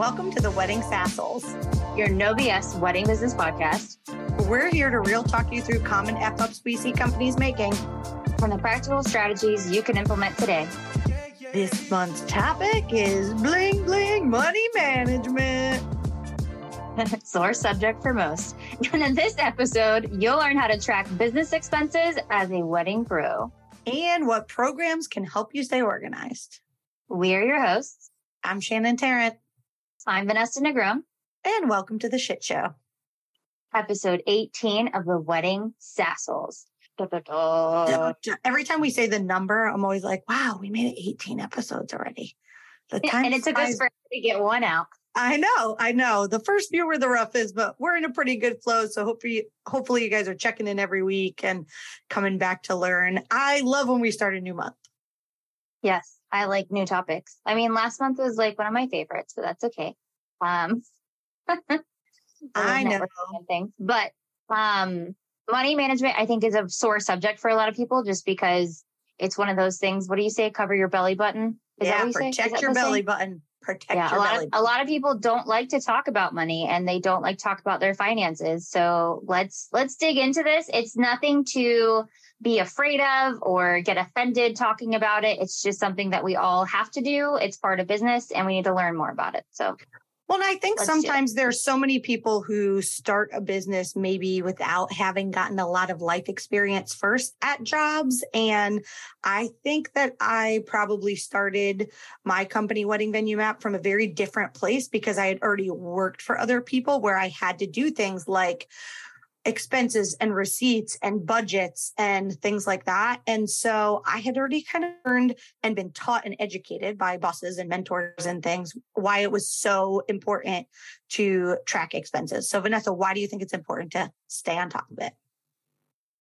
welcome to the Wedding Sassholes. Your no BS wedding business podcast. We're here to real talk you through common F ups we see companies making from the practical strategies you can implement today. This month's topic is bling bling money management. Sore subject for most. And in this episode, you'll learn how to track business expenses as a wedding pro and what programs can help you stay organized. We're your hosts. I'm Shannon Tarrant. I'm Vanessa Negron. And welcome to the shit show. Episode 18 of the Wedding Sassholes. Every time we say the number, I'm always like, wow, we made it 18 episodes already. The time and it took us forever to get one out. I know, I know. The first few were the roughest, but we're in a pretty good flow. So hopefully, hopefully you guys are checking in every week and coming back to learn. I love when we start a new month. Yes, I like new topics. I mean, last month was like one of my favorites, but that's okay. Um, I know things, but um, money management I think is a sore subject for a lot of people, just because it's one of those things. What do you say? Cover your belly button. Is yeah, protect your belly button protect yeah, a lot of, a lot of people don't like to talk about money and they don't like to talk about their finances. So let's let's dig into this. It's nothing to be afraid of or get offended talking about it. It's just something that we all have to do. It's part of business and we need to learn more about it. So well, and I think Let's sometimes there's so many people who start a business maybe without having gotten a lot of life experience first at jobs. And I think that I probably started my company wedding venue map from a very different place because I had already worked for other people where I had to do things like expenses and receipts and budgets and things like that. And so I had already kind of learned and been taught and educated by bosses and mentors and things why it was so important to track expenses. So Vanessa, why do you think it's important to stay on top of it?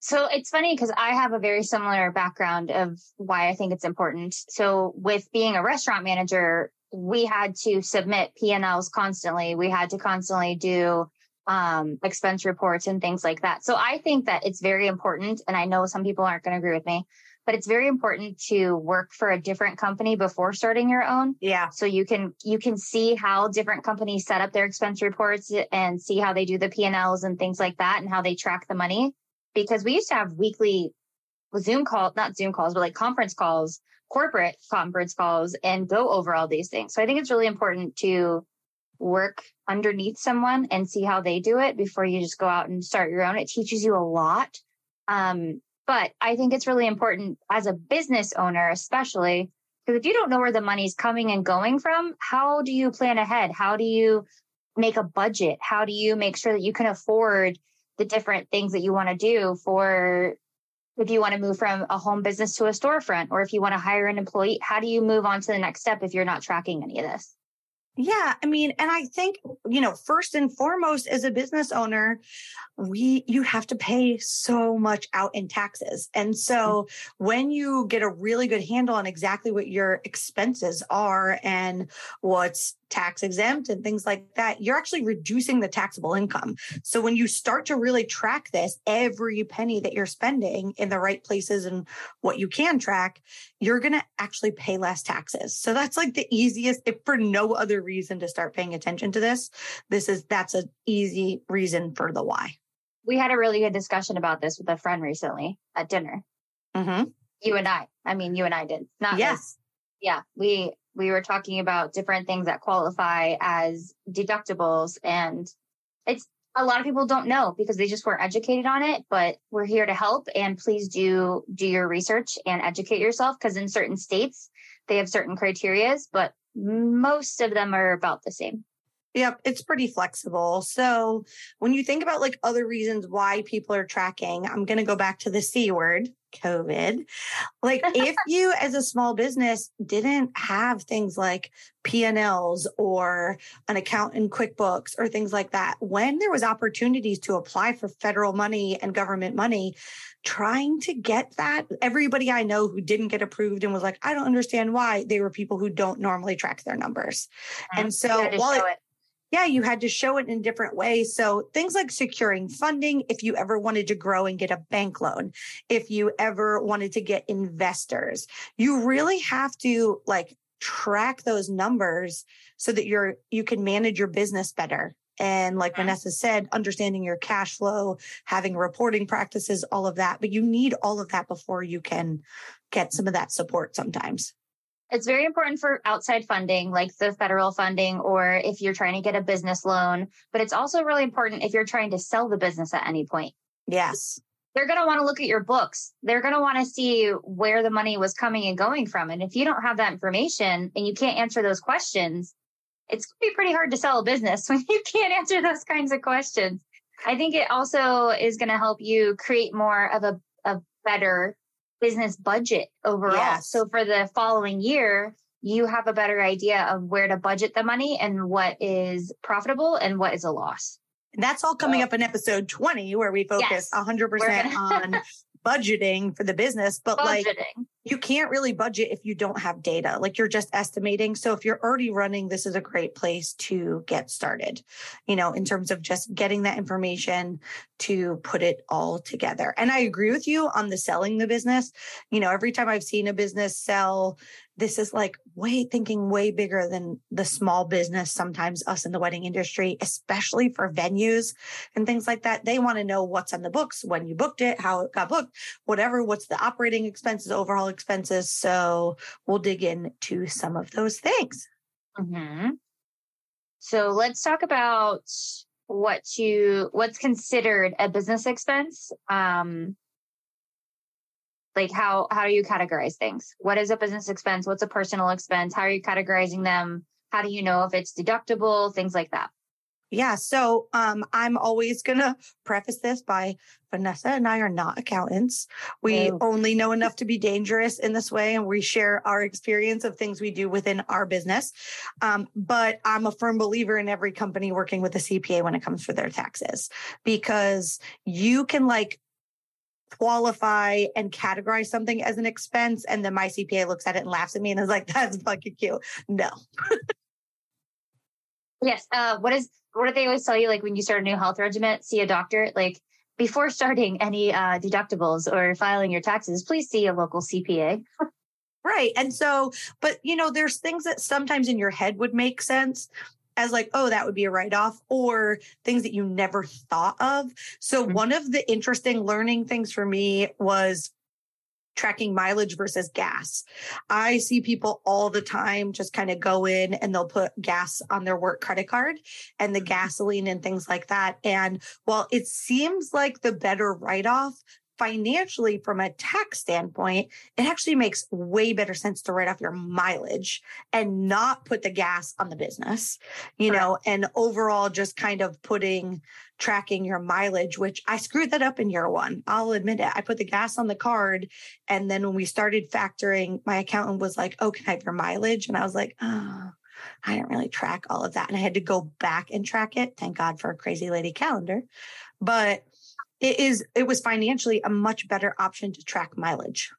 So it's funny because I have a very similar background of why I think it's important. So with being a restaurant manager, we had to submit P&Ls constantly. We had to constantly do um, expense reports and things like that. So I think that it's very important. And I know some people aren't going to agree with me, but it's very important to work for a different company before starting your own. Yeah. So you can, you can see how different companies set up their expense reports and see how they do the P&Ls and things like that and how they track the money. Because we used to have weekly Zoom calls, not Zoom calls, but like conference calls, corporate conference calls and go over all these things. So I think it's really important to work underneath someone and see how they do it before you just go out and start your own. It teaches you a lot. Um, but I think it's really important as a business owner, especially because if you don't know where the money's coming and going from, how do you plan ahead? How do you make a budget? How do you make sure that you can afford the different things that you want to do for if you want to move from a home business to a storefront or if you want to hire an employee? How do you move on to the next step if you're not tracking any of this? Yeah, I mean, and I think, you know, first and foremost as a business owner, we you have to pay so much out in taxes. And so mm-hmm. when you get a really good handle on exactly what your expenses are and what's tax exempt and things like that, you're actually reducing the taxable income. So when you start to really track this, every penny that you're spending in the right places and what you can track, you're going to actually pay less taxes. So that's like the easiest, if for no other reason to start paying attention to this, this is, that's an easy reason for the why. We had a really good discussion about this with a friend recently at dinner. Mm-hmm. You and I, I mean, you and I did not. Yes. yeah. We, we were talking about different things that qualify as deductibles and it's a lot of people don't know because they just weren't educated on it but we're here to help and please do do your research and educate yourself because in certain states they have certain criterias but most of them are about the same Yep, it's pretty flexible. So when you think about like other reasons why people are tracking, I'm going to go back to the C word, COVID. Like if you as a small business didn't have things like P&Ls or an account in QuickBooks or things like that, when there was opportunities to apply for federal money and government money, trying to get that, everybody I know who didn't get approved and was like, I don't understand why, they were people who don't normally track their numbers. Mm-hmm. And so while it, it yeah, you had to show it in different ways. So things like securing funding, if you ever wanted to grow and get a bank loan, if you ever wanted to get investors, you really have to like track those numbers so that you're you can manage your business better and like Mhm. Vanessa said, understanding your cash flow, having reporting practices, all of that. But you need all of that before you can get some of that support sometimes. It's very important for outside funding, like the federal funding, or if you're trying to get a business loan. But it's also really important if you're trying to sell the business at any point. Yes. They're going to want to look at your books. They're going to want to see where the money was coming and going from. And if you don't have that information and you can't answer those questions, it's going to be pretty hard to sell a business when you can't answer those kinds of questions. I think it also is going to help you create more of a, a better business budget overall. Yes. So for the following year, you have a better idea of where to budget the money and what is profitable and what is a loss. And that's all coming So- up in episode 20, where we focus Yes. 100% gonna- on budgeting for the business. But like, Budgeting. You can't really budget if you don't have data. Like you're just estimating. So if you're already running, this is a great place to get started, you know, in terms of just getting that information to put it all together. And I agree with you on the selling the business. You know, every time I've seen a business sell, this is like way thinking way bigger than the small business. Sometimes us in the wedding industry, especially for venues and things like that. They want to know what's on the books, when you booked it, how it got booked, whatever, what's the operating expenses, overall expenses. So we'll dig into some of those things. hmm So let's talk about what you what's considered a business expense. Um, like how how do you categorize things? What is a business expense? What's a personal expense? How are you categorizing them? How do you know if it's deductible? Things like that. Yeah. So um, I'm always going to preface this by Vanessa and I are not accountants. We No. only know enough to be dangerous in this way, and we share our experience of things we do within our business. Um, but I'm a firm believer in every company working with a CPA when it comes for their taxes because you can like qualify and categorize something as an expense. And then my CPA looks at it and laughs at me and is like, that's fucking cute. No. Yes. Uh, what is what do they always tell you? Like when you start a new health regimen, see a doctor. Like before starting any uh, deductibles or filing your taxes, please see a local CPA. Right. And so, but you know, there's things that sometimes in your head would make sense as like, oh, that would be a write off, or things that you never thought of. So, Mhm. one of the interesting learning things for me was tracking mileage versus gas. I see people all the time just kind of go in and they'll put gas on their work credit card and the mm-hmm. gasoline and things like that. And while it seems like the better write off, financially from a tax standpoint, it actually makes way better sense to write off your mileage and not put the gas on the business, you know, and overall just kind of putting tracking your mileage, which I screwed that up in year one. I'll admit it. I put the gas on the card. And then when we started factoring, my accountant was like, Oh, can I have your mileage? And I was like, Oh, I didn't really track all of that. And I had to go back and track it. Thank God for a crazy lady calendar. But it is, it was financially a much better option to track mileage.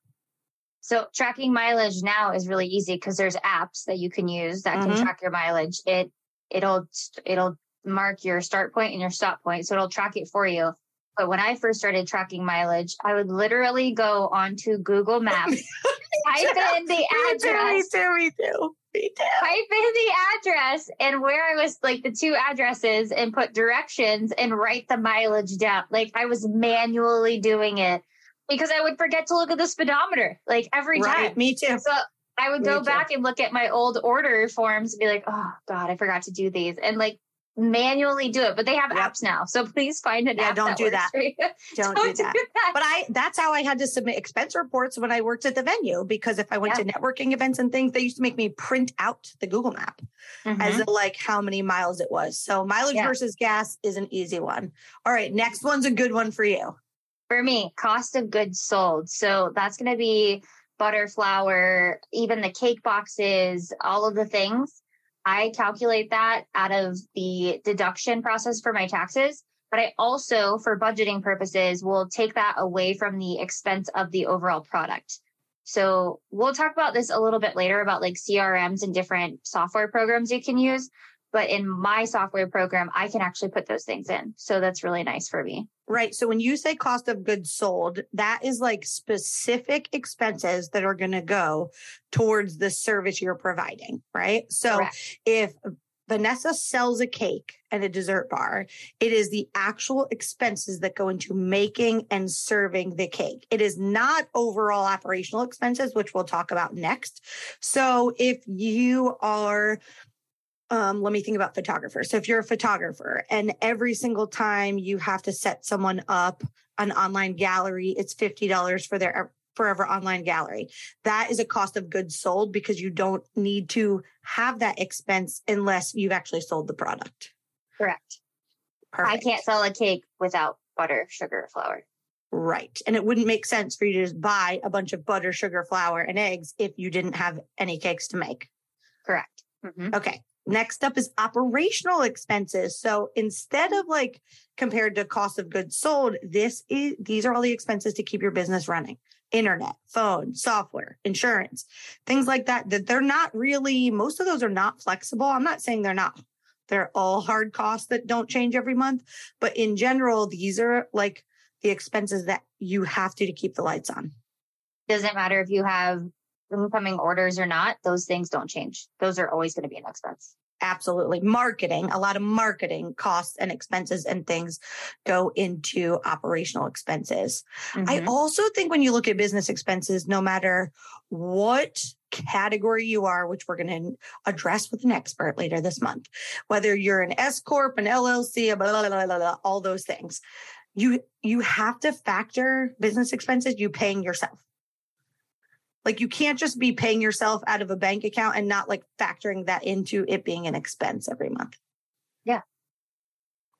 So tracking mileage now is really easy because there's apps that you can use that can Mhm. track your mileage. It it'll it'll mark your start point and your stop point, so it'll track it for you. But when I first started tracking mileage, I would literally go onto Google Maps, type in the too, me address, too, me too. Me too. type in the address and where I was like the two addresses and put directions and write the mileage down. Like I was manually doing it because I would forget to look at the speedometer like every time. Me too. So I would Me go too. back and look at my old order forms and be like, oh God, I forgot to do these. And like manually do it. But they have Yep. apps now. So please find an Yeah, app. don't do works that. you. Don't, do that. But I that's how I had to submit expense reports when I worked at the venue because if I went to networking events and things, they used to make me print out the Google map Mhm. as like how many miles it was. So mileage Yeah. versus gas is an easy one. All right, next one's a good one for you. for me, cost of goods sold. So that's going to be butter, flour, even the cake boxes, all of the things. I calculate that out of the deduction process for my taxes. But I also, for budgeting purposes, will take that away from the expense of the overall product. So we'll talk about this a little bit later about like CRMs and different software programs you can use. But in my software program, I can actually put those things in. So that's really nice for me. Right. So when you say cost of goods sold, that is like specific expenses that are going to go towards the service you're providing. Right. So Correct. if Vanessa sells a cake and a dessert bar. It is the actual expenses that go into making and serving the cake. It is not overall operational expenses, which we'll talk about next. So if you are um, let me think about photographers. So if you're a photographer and every single time you have to set someone up an online gallery, it's $50 for their forever online gallery. That is a cost of goods sold because you don't need to have that expense unless you've actually sold the product. Correct. Perfect. I can't sell a cake without butter, sugar, flour. Right. And it wouldn't make sense for you to just buy a bunch of butter, sugar, flour, and eggs if you didn't have any cakes to make. Correct. Mm-hmm. Okay. Next up is operational expenses. So instead of like compared to cost of goods sold, this is these are all the expenses to keep your business running. Internet, phone, software, insurance, things like that that they're not really most of those are not flexible. I'm not saying they're not they're all hard costs that don't change every month, but in general these are like the expenses that you have to to keep the lights on. Doesn't matter if you have incoming orders or not, those things don't change. Those are always going to be an expense. Absolutely. Marketing, a lot of marketing costs and expenses and things go into operational expenses. Mm-hmm. I also think when you look at business expenses, no matter what category you are, which we're going to address with an expert later this month, whether you're an S Corp, an LLC, blah, blah, blah, all those things, you, you have to factor business expenses you paying yourself. Like you can't just be paying yourself out of a bank account and not like factoring that into it being an expense every month. Yeah.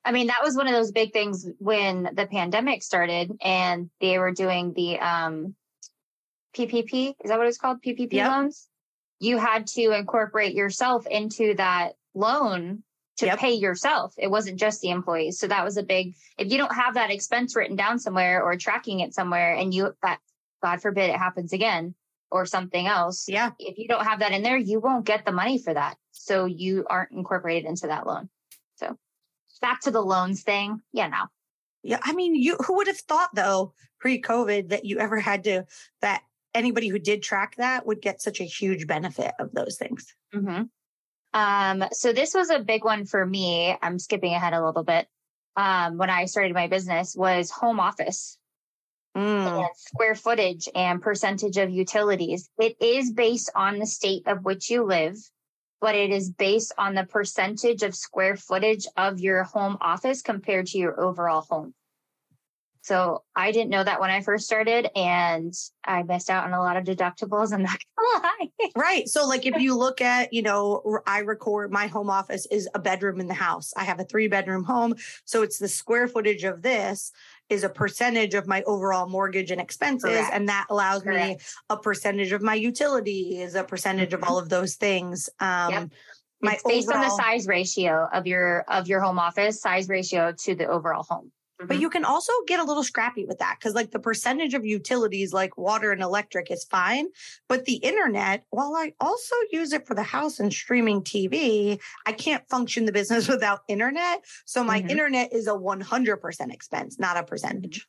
I mean, that was one of those big things when the pandemic started and they were doing the um, PPP. Is that what it's called? PPP yep. loans. You had to incorporate yourself into that loan to yep. pay yourself. It wasn't just the employees. So that was a big, if you don't have that expense written down somewhere or tracking it somewhere and you, that God forbid it happens again, or something else. Yeah. If you don't have that in there, you won't get the money for that. So you aren't incorporated into that loan. So back to the loans thing. Yeah, now. Yeah. I mean, you who would have thought though, pre-COVID that you ever had to that anybody who did track that would get such a huge benefit of those things. Mm-hmm. Um, so this was a big one for me. I'm skipping ahead a little bit. Um, when I started my business was home office mm. and square footage and percentage of utilities. It is based on the state of which you live, but it is based on the percentage of square footage of your home office compared to your overall home. So I didn't know that when I first started and I missed out on a lot of deductibles. I'm not gonna lie. right. So like if you look at, you know, I record my home office is a bedroom in the house. I have a three bedroom home. So it's the square footage of this is a percentage of my overall mortgage and expenses. Correct. And that allows Correct. me a percentage of my utilities, a percentage mm-hmm. of all of those things. Um, yep. It's based overall, on the size ratio of your of your home office, size ratio to the overall home. But mm-hmm. you can also get a little scrappy with that because, like, the percentage of utilities like water and electric is fine. But the internet, while I also use it for the house and streaming TV, I can't function the business without internet. So my mm-hmm. internet is a 100% expense, not a percentage.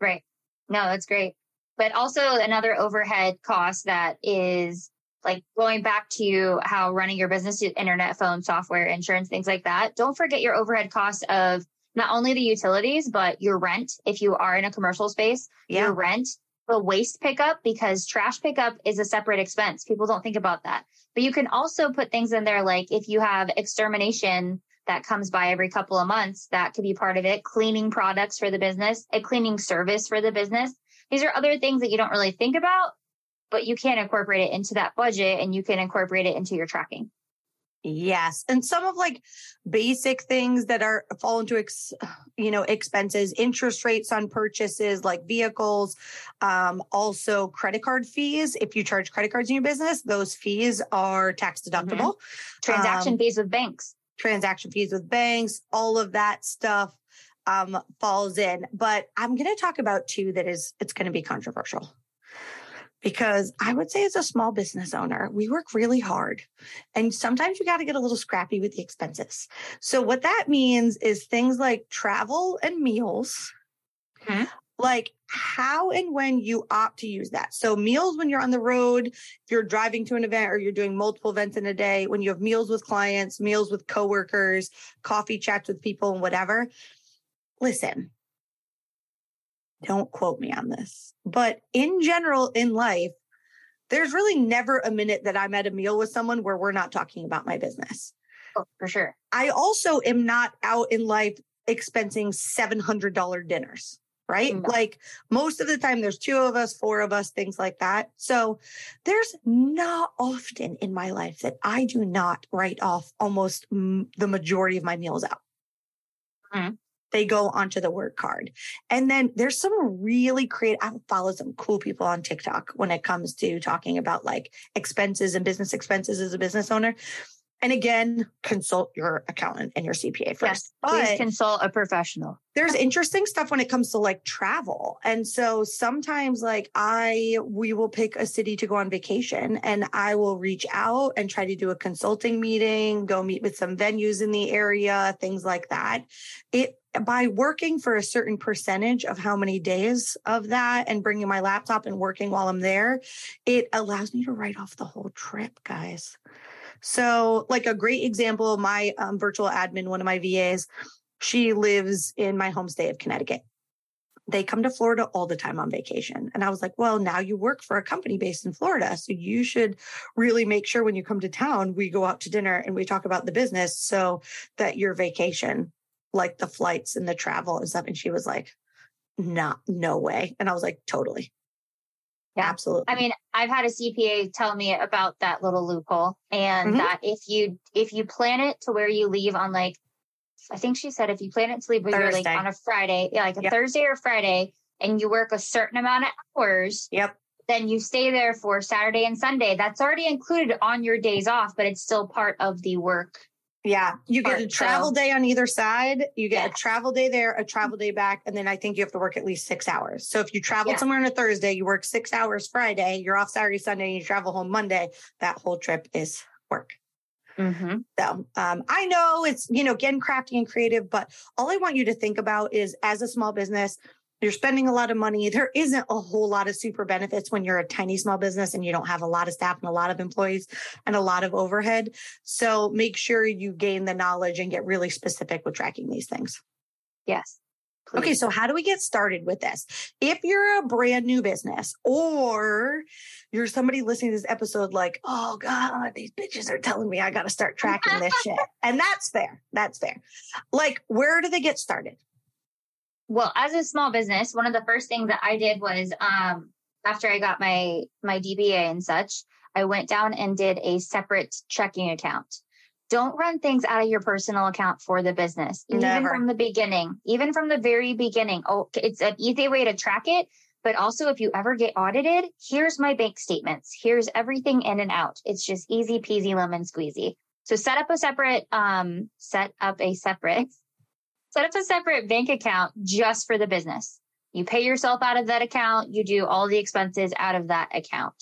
Right. No, that's great. But also another overhead cost that is like going back to how running your business, internet, phone, software, insurance, things like that. Don't forget your overhead cost of not only the utilities, but your rent if you are in a commercial space, yeah. your rent, the waste pickup, because trash pickup is a separate expense. People don't think about that. But you can also put things in there like if you have extermination that comes by every couple of months, that could be part of it. Cleaning products for the business, a cleaning service for the business. These are other things that you don't really think about, but you can incorporate it into that budget and you can incorporate it into your tracking. Yes. And some of like basic things that are fall into, ex, you know, expenses, interest rates on purchases like vehicles, um, also credit card fees. If you charge credit cards in your business, those fees are tax mm-hmm. deductible. Mm-hmm. Transaction um, fees with banks. Transaction fees with banks, all of that stuff um, falls in. But I'm going to talk about two that is, it's going to be controversial because I would say as a small business owner, we work really hard and sometimes you got to get a little scrappy with the expenses. So what that means is things like travel and meals. Mm-hmm. Like how and when you opt to use that. So meals when you're on the road, if you're driving to an event or you're doing multiple events in a day, when you have meals with clients, meals with coworkers, coffee chats with people and whatever. Listen, don't quote me on this, but in general in life, there's really never a minute that I'm at a meal with someone where we're not talking about my business. Oh, for sure. I also am not out in life expensing $700 dinners, right? Like most of the time, there's two of us, four of us, things like that. So there's not often in my life that I do not write off almost m- the majority of my meals out. Mm-hmm they go onto the work card. And then there's some really creative, I follow some cool people on TikTok when it comes to talking about like expenses and business expenses as a business owner. And again, consult your accountant and your CPA first. Yes, please but consult a professional. There's interesting stuff when it comes to like travel. And so sometimes like I we will pick a city to go on vacation and I will reach out and try to do a consulting meeting, go meet with some venues in the area, things like that. It by working for a certain percentage of how many days of that and bringing my laptop and working while I'm there, it allows me to write off the whole trip, guys. So, like a great example, my um, virtual admin, one of my VAs, she lives in my home state of Connecticut. They come to Florida all the time on vacation. And I was like, well, now you work for a company based in Florida. So you should really make sure when you come to town, we go out to dinner and we talk about the business so that your vacation, like the flights and the travel and stuff. And she was like, not, no way. And I was like, totally. Yeah, absolutely. I mean, I've had a CPA tell me about that little loophole and mm-hmm. that if you if you plan it to where you leave on like I think she said if you plan it to leave like on a Friday, like a yep. Thursday or Friday, and you work a certain amount of hours. Yep. Then you stay there for Saturday and Sunday. That's already included on your days off, but it's still part of the work yeah, you get a travel so, day on either side. You get yeah. a travel day there, a travel day back, and then I think you have to work at least six hours. So if you travel yeah. somewhere on a Thursday, you work six hours Friday, you're off Saturday, Sunday, and you travel home Monday. That whole trip is work. Mm-hmm. So um, I know it's you know getting crafty and creative, but all I want you to think about is as a small business, you're spending a lot of money. There isn't a whole lot of super benefits when you're a tiny small business and you don't have a lot of staff and a lot of employees and a lot of overhead. So make sure you gain the knowledge and get really specific with tracking these things. Yes. Please. Okay, so how do we get started with this? If you're a brand new business or you're somebody listening to this episode like, oh God, these bitches are telling me I got to start tracking this shit. And that's fair. That's fair. Like, where do they get started? Well, as a small business, one of the first things that I did was um, after I got my my DBA and such, I went down and did a separate checking account. Don't run things out of your personal account for the business, Never. even from the beginning, even from the very beginning. Oh, it's an easy way to track it. But also, if you ever get audited, here's my bank statements. Here's everything in and out. It's just easy peasy lemon squeezy. So set up a separate, um, set up a separate set up a separate bank account just for the business. You pay yourself out of that account. You do all the expenses out of that account.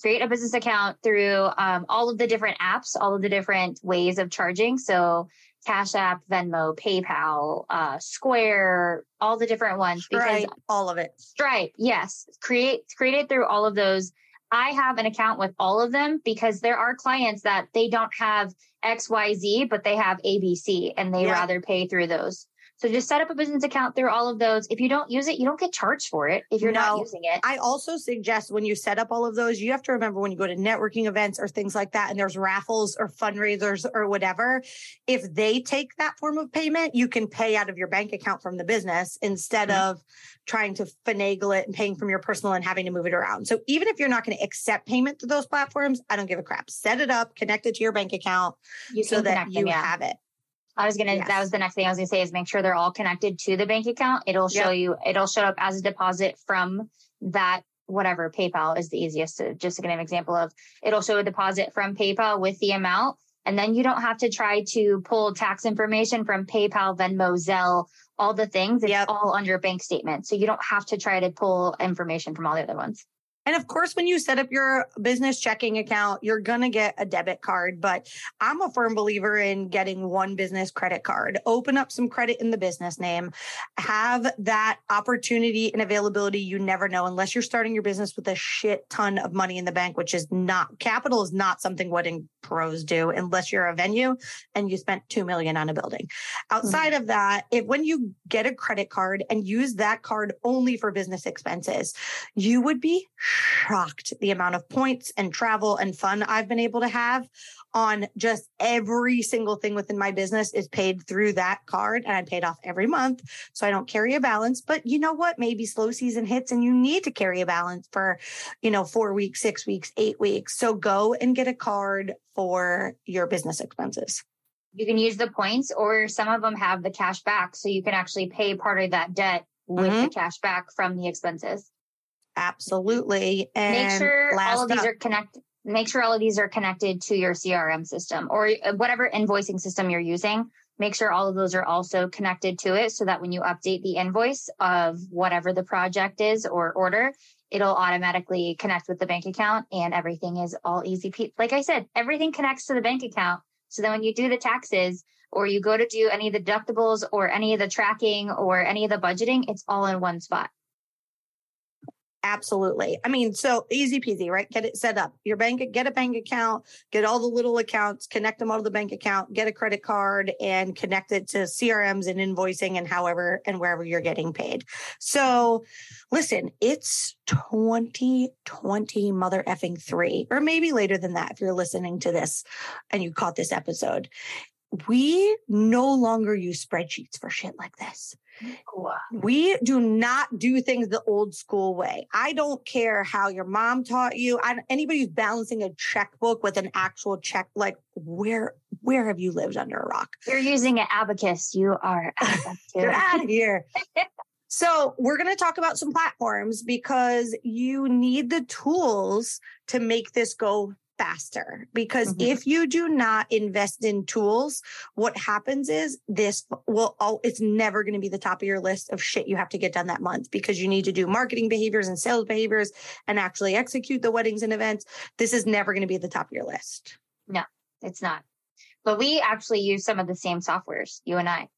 Create a business account through um, all of the different apps, all of the different ways of charging. So Cash App, Venmo, PayPal, uh, Square, all the different ones. Stripe, because all of it. Stripe, yes. Create create it through all of those. I have an account with all of them because there are clients that they don't have XYZ, but they have ABC and they yeah. rather pay through those. So just set up a business account through all of those. If you don't use it, you don't get charged for it if you're no, not using it. I also suggest when you set up all of those, you have to remember when you go to networking events or things like that, and there's raffles or fundraisers or whatever, if they take that form of payment, you can pay out of your bank account from the business instead mm-hmm. of trying to finagle it and paying from your personal and having to move it around. So even if you're not going to accept payment to those platforms, I don't give a crap. Set it up, connect it to your bank account you so that you them, yeah. have it. I was gonna. Yes. That was the next thing I was gonna say is make sure they're all connected to the bank account. It'll show yep. you. It'll show up as a deposit from that whatever PayPal is the easiest. To, just to give an example of, it'll show a deposit from PayPal with the amount, and then you don't have to try to pull tax information from PayPal, Venmo, Zelle, all the things. It's yep. all on your bank statement, so you don't have to try to pull information from all the other ones. And of course, when you set up your business checking account, you're going to get a debit card. But I'm a firm believer in getting one business credit card. Open up some credit in the business name. Have that opportunity and availability you never know unless you're starting your business with a shit ton of money in the bank, which is not capital is not something wedding pros do unless you're a venue and you spent 2 million on a building. Outside mm-hmm. of that, if when you get a credit card and use that card only for business expenses, you would be shocked the amount of points and travel and fun I've been able to have on just every single thing within my business is paid through that card and I paid off every month. So I don't carry a balance. But you know what? Maybe slow season hits and you need to carry a balance for, you know, four weeks, six weeks, eight weeks. So go and get a card for your business expenses. You can use the points or some of them have the cash back. So you can actually pay part of that debt with mm-hmm. the cash back from the expenses. Absolutely. And make sure all of these are connected. Make sure all of these are connected to your CRM system or uh, whatever invoicing system you're using. Make sure all of those are also connected to it so that when you update the invoice of whatever the project is or order, it'll automatically connect with the bank account and everything is all easy. Like I said, everything connects to the bank account. So then when you do the taxes or you go to do any of the deductibles or any of the tracking or any of the budgeting, it's all in one spot. Absolutely. I mean, so easy peasy, right? Get it set up. Your bank, get a bank account, get all the little accounts, connect them all to the bank account, get a credit card and connect it to CRMs and invoicing and however and wherever you're getting paid. So listen, it's 2020 mother effing three, or maybe later than that if you're listening to this and you caught this episode. We no longer use spreadsheets for shit like this. We do not do things the old school way. I don't care how your mom taught you. I, anybody who's balancing a checkbook with an actual check, like where where have you lived under a rock? You're using an abacus. You are You're out of here. So, we're going to talk about some platforms because you need the tools to make this go faster because mm-hmm. if you do not invest in tools, what happens is this will, oh, it's never going to be the top of your list of shit you have to get done that month because you need to do marketing behaviors and sales behaviors and actually execute the weddings and events. This is never going to be at the top of your list. No, it's not. But we actually use some of the same softwares, you and I.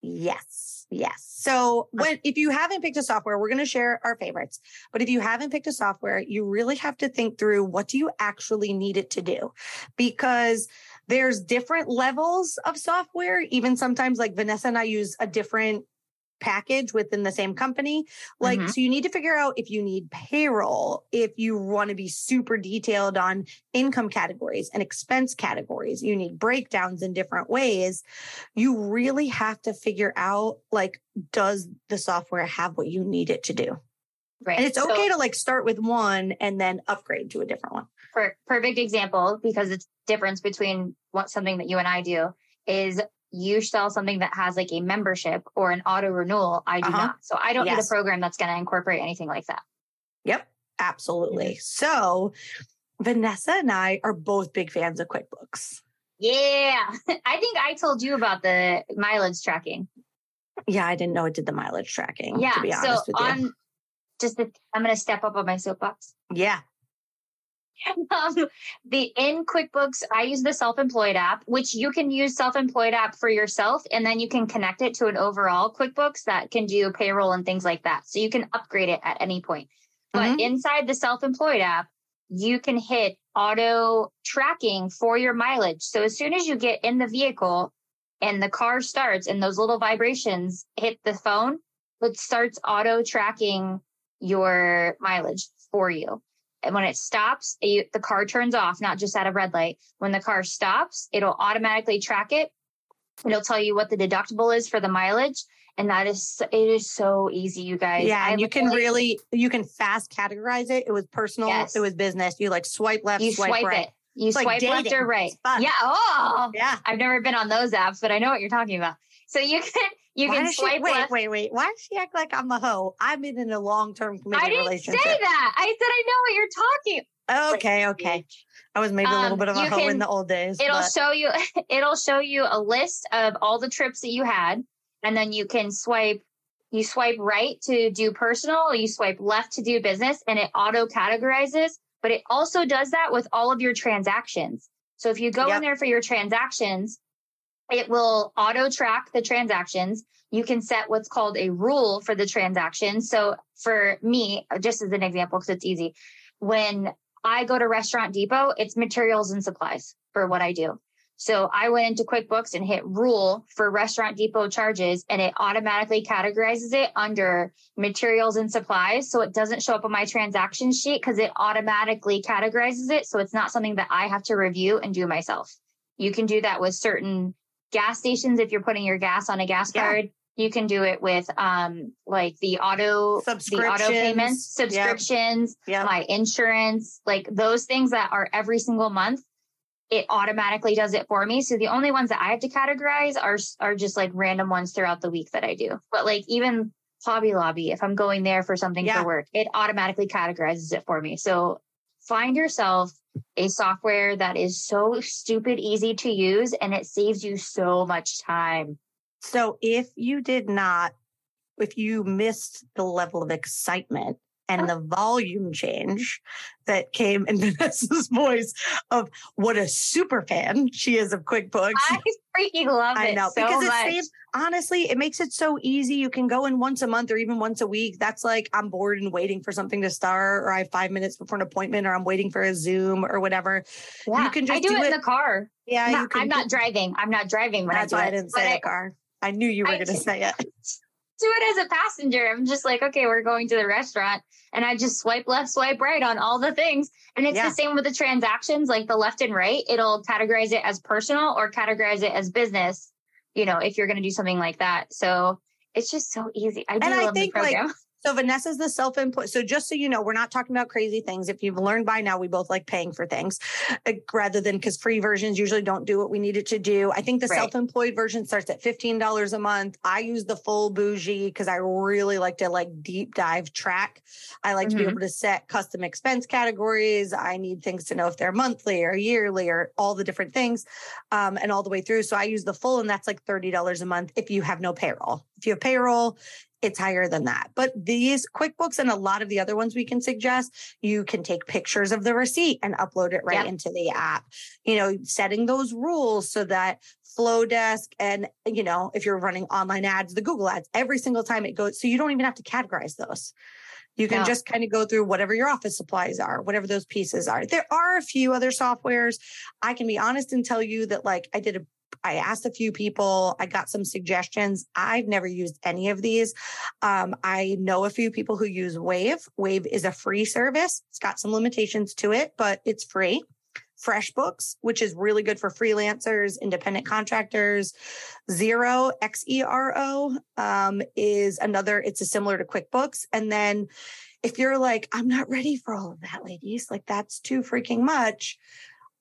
Yes. Yes. So when if you haven't picked a software, we're going to share our favorites. But if you haven't picked a software, you really have to think through what do you actually need it to do? Because there's different levels of software. Even sometimes like Vanessa and I use a different package within the same company. Like, mm-hmm. so you need to figure out if you need payroll, if you want to be super detailed on income categories and expense categories, you need breakdowns in different ways. You really have to figure out, like, does the software have what you need it to do? Right. And it's okay so, to like start with one and then upgrade to a different one. For perfect example, because it's difference between what something that you and I do is you sell something that has like a membership or an auto renewal. I do uh-huh. not. So I don't yes. need a program that's going to incorporate anything like that. Yep, absolutely. Mm-hmm. So Vanessa and I are both big fans of QuickBooks. Yeah. I think I told you about the mileage tracking. Yeah, I didn't know it did the mileage tracking. Yeah. To be honest so with on, you. Just the, I'm going to step up on my soapbox. Yeah. um, the in QuickBooks, I use the self-employed app, which you can use self-employed app for yourself, and then you can connect it to an overall QuickBooks that can do payroll and things like that. So you can upgrade it at any point. But mm-hmm. inside the self-employed app, you can hit auto tracking for your mileage. So as soon as you get in the vehicle and the car starts and those little vibrations hit the phone, it starts auto tracking your mileage for you. And when it stops, you, the car turns off, not just at a red light. When the car stops, it'll automatically track it. It'll tell you what the deductible is for the mileage. And that is, it is so easy, you guys. Yeah. and you can really, you can fast categorize it. It was personal. Yes. It was business. You like swipe left, you swipe, swipe right. It. You it's swipe like left or right. Yeah. Oh, yeah. I've never been on those apps, but I know what you're talking about. So you can you Why can swipe she, wait, left. Wait, wait, Why does she act like I'm a hoe? I'm in, in a long term committed I didn't relationship. say that. I said I know what you're talking. Okay, okay. I was maybe a little um, bit of a hoe can, in the old days. It'll but. show you. It'll show you a list of all the trips that you had, and then you can swipe you swipe right to do personal, you swipe left to do business, and it auto categorizes. But it also does that with all of your transactions. So if you go yep. in there for your transactions, it will auto track the transactions. You can set what's called a rule for the transaction. So for me, just as an example, because it's easy, when I go to Restaurant Depot, it's materials and supplies for what I do. So I went into QuickBooks and hit rule for Restaurant Depot charges and it automatically categorizes it under materials and supplies. So it doesn't show up on my transaction sheet because it automatically categorizes it. So it's not something that I have to review and do myself. You can do that with certain gas stations if you're putting your gas on a gas yeah. card. You can do it with um like the auto the auto payments, subscriptions, yep. Yep. my insurance, like those things that are every single month. It automatically does it for me. So the only ones that I have to categorize are are just like random ones throughout the week that I do. But like even Hobby Lobby, if I'm going there for something yeah. for work, it automatically categorizes it for me. So find yourself a software that is so stupid easy to use and it saves you so much time. So if you did not, if you missed the level of excitement and the volume change that came in Vanessa's voice of what a super fan she is of QuickBooks. I freaking love it. I know so because much. it saves honestly, it makes it so easy. You can go in once a month or even once a week. That's like I'm bored and waiting for something to start, or I have five minutes before an appointment, or I'm waiting for a Zoom or whatever. Yeah, you can just I do, do it, in the car. Yeah, I'm not driving. I'm not driving when That's I do why it. I didn't say the car. I knew you were going to say it. Do it as a passenger. I'm just like, okay, we're going to the restaurant. And I just swipe left, swipe right on all the things. And it's yeah. the same with the transactions, like the left and right. It'll categorize it as personal or categorize it as business, you know, if you're going to do something like that. So it's just so easy. I do and love I think the program. Like, So Vanessa's the self-employed. So just so you know, we're not talking about crazy things. If you've learned by now, we both like paying for things uh, rather than because free versions usually don't do what we need it to do. I think the right. self-employed version starts at $15 a month. I use the full bougie because I really like to like deep dive track. I like mm-hmm. to be mm-hmm. able to set custom expense categories. I need things to know if they're monthly or yearly or all the different things um, and all the way through. So I use the full and that's like $30 a month if you have no payroll. If you have payroll, it's higher than that. But these QuickBooks and a lot of the other ones we can suggest, you can take pictures of the receipt and upload it right into the app. You know, setting those rules so that Flodesk and, you know, if you're running online ads, the Google ads, every single time it goes, so you don't even have to categorize those. You can just kind of go through whatever your office supplies are, whatever those pieces are. There are a few other softwares. I can be honest and tell you that, like, I did a I asked a few people. I got some suggestions. I've never used any of these. Um, I know a few people who use Wave. Wave is a free service. It's got some limitations to it, but it's free. FreshBooks, which is really good for freelancers, independent contractors. Xero, X E R O, um, is another, it's a similar to QuickBooks. And then if you're like, I'm not ready for all of that, ladies, like that's too freaking much.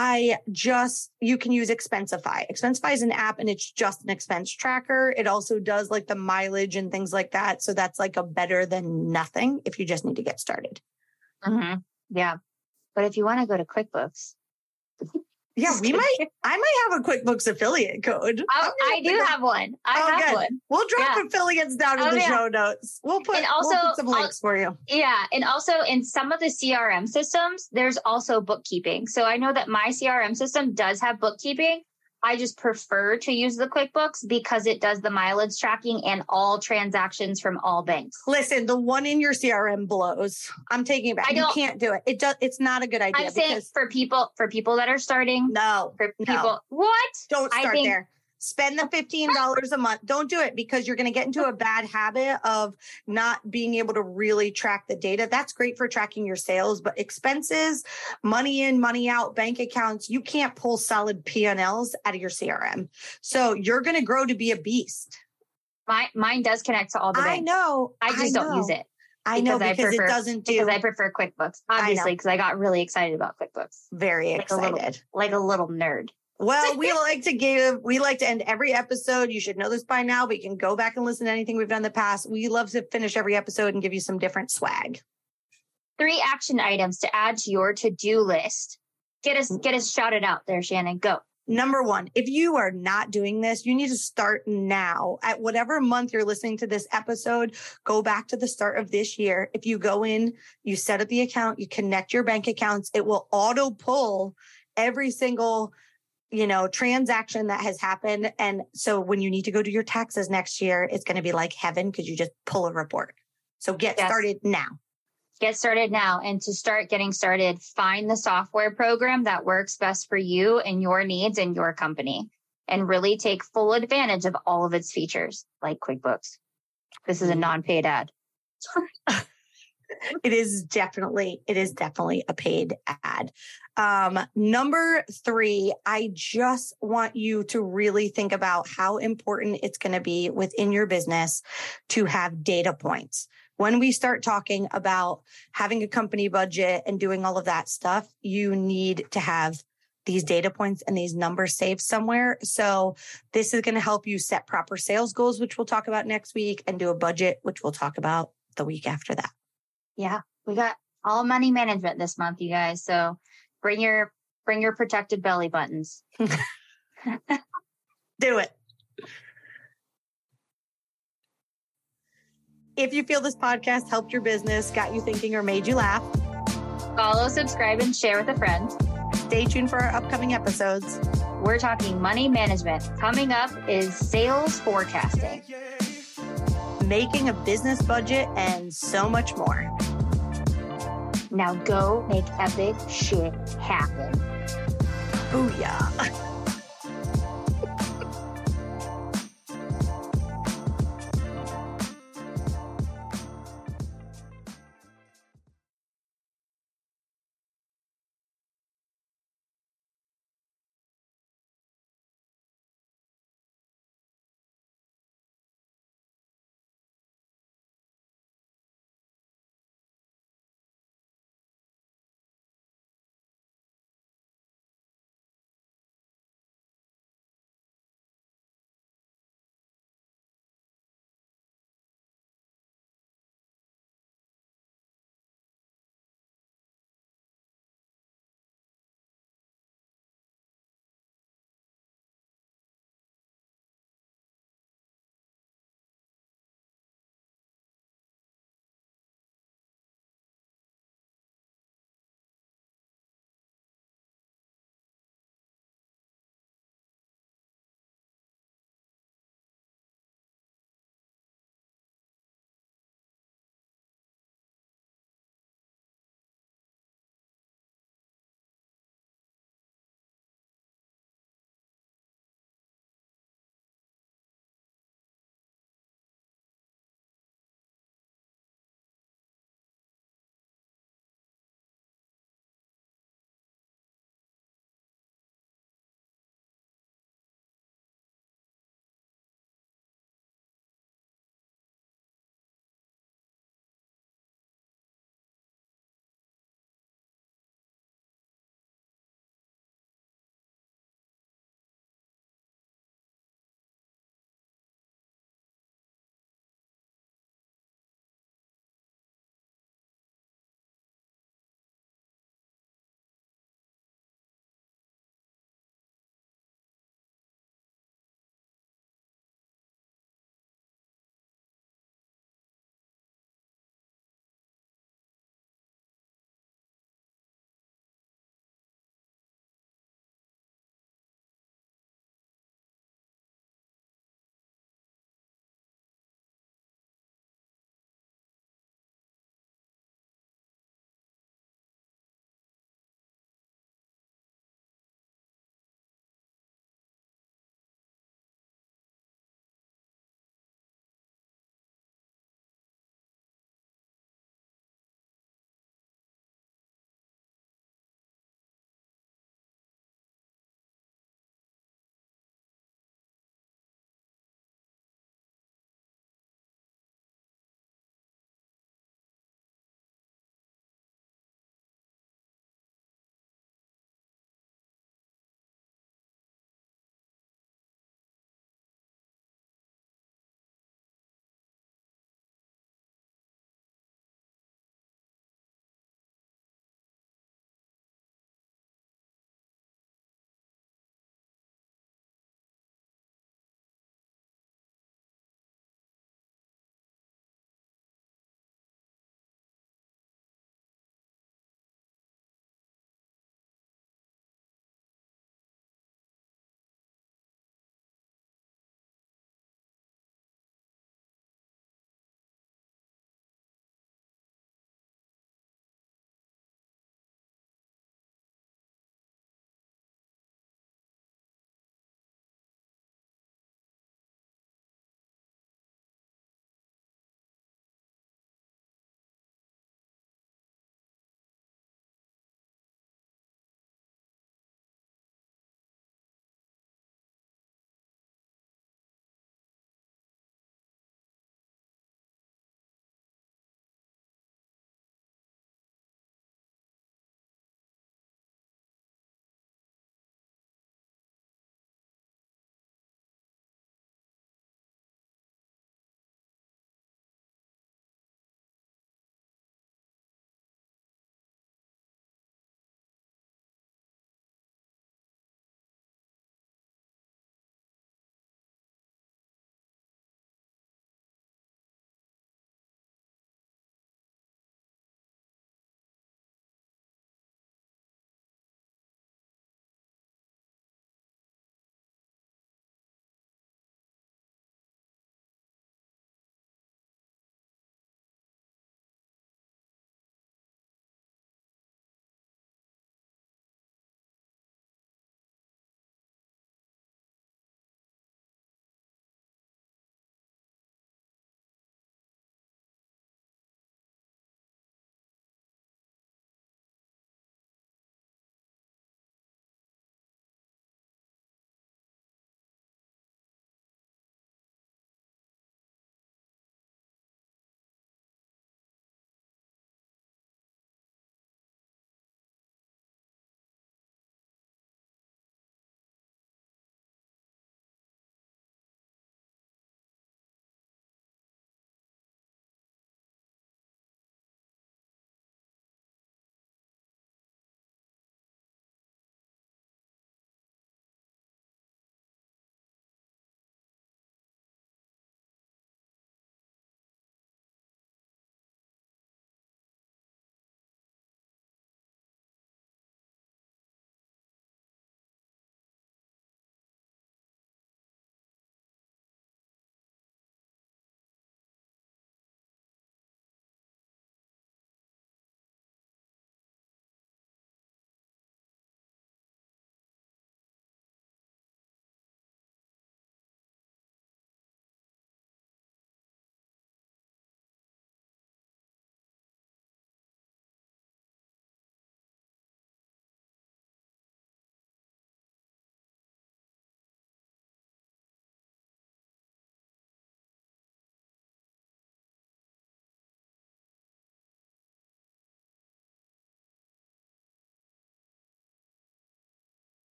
I just, you can use Expensify. Expensify is an app and it's just an expense tracker. It also does like the mileage and things like that. So that's like a better than nothing if you just need to get started. Mm-hmm. Yeah. But if you want to go to QuickBooks, yeah, we might. I might have a QuickBooks affiliate code. Oh, I, I do have one. I oh, have good. one. We'll drop yeah. affiliates down in oh, the yeah. show notes. We'll put, and also, we'll put some links for you. Yeah, and also in some of the CRM systems, there's also bookkeeping. So I know that my CRM system does have bookkeeping, I just prefer to use the QuickBooks because it does the mileage tracking and all transactions from all banks. Listen, the one in your CRM blows. I'm taking it back. I you can't do it. It does. It's not a good idea. I'm saying for people for people that are starting. No, for people. No. What? Don't start think, there spend the $15 a month. Don't do it because you're going to get into a bad habit of not being able to really track the data. That's great for tracking your sales, but expenses, money in, money out, bank accounts, you can't pull solid P&Ls out of your CRM. So you're going to grow to be a beast. My mine does connect to all the banks. I know. I just I know. don't use it. I know because, because prefer, it doesn't do because I prefer QuickBooks, obviously, because I, I, got really excited about QuickBooks. Very like excited, a little, like a little nerd. Well, we like to give, we like to end every episode. You should know this by now, but you can go back and listen to anything we've done in the past. We love to finish every episode and give you some different swag. Three action items to add to your to-do list. Get us, get us shouted out there, Shannon. Go. number one, if you are not doing this, you need to start now. At whatever month you're listening to this episode, go back to the start of this year. If you go in, you set up the account, you connect your bank accounts, it will auto pull every single you know, transaction that has happened. And so when you need to go do your taxes next year, it's going to be like heaven because you just pull a report. So get yes. started now get started now. And to start getting started, find the software program that works best for you and your needs and your company and really take full advantage of all of its features like QuickBooks. This is a mm-hmm. non-paid ad. it is definitely, it is definitely a paid ad. Um, number three, I just want you to really think about how important it's going to be within your business to have data points when we start talking about having a company budget and doing all of that stuff, you need to have these data points and these numbers saved somewhere. So this is going to help you set proper sales goals, which we'll talk about next week and do a budget, which we'll talk about the week after that. Yeah. We got all money management this month, you guys. So bring your, bring your protected belly buttons. do it. If you feel this podcast helped your business, got you thinking, or made you laugh, follow, subscribe, and share with a friend. Stay tuned for our upcoming episodes. We're talking money management. Coming up is sales forecasting, making a business budget, and so much more. Now go make epic shit happen. Booyah.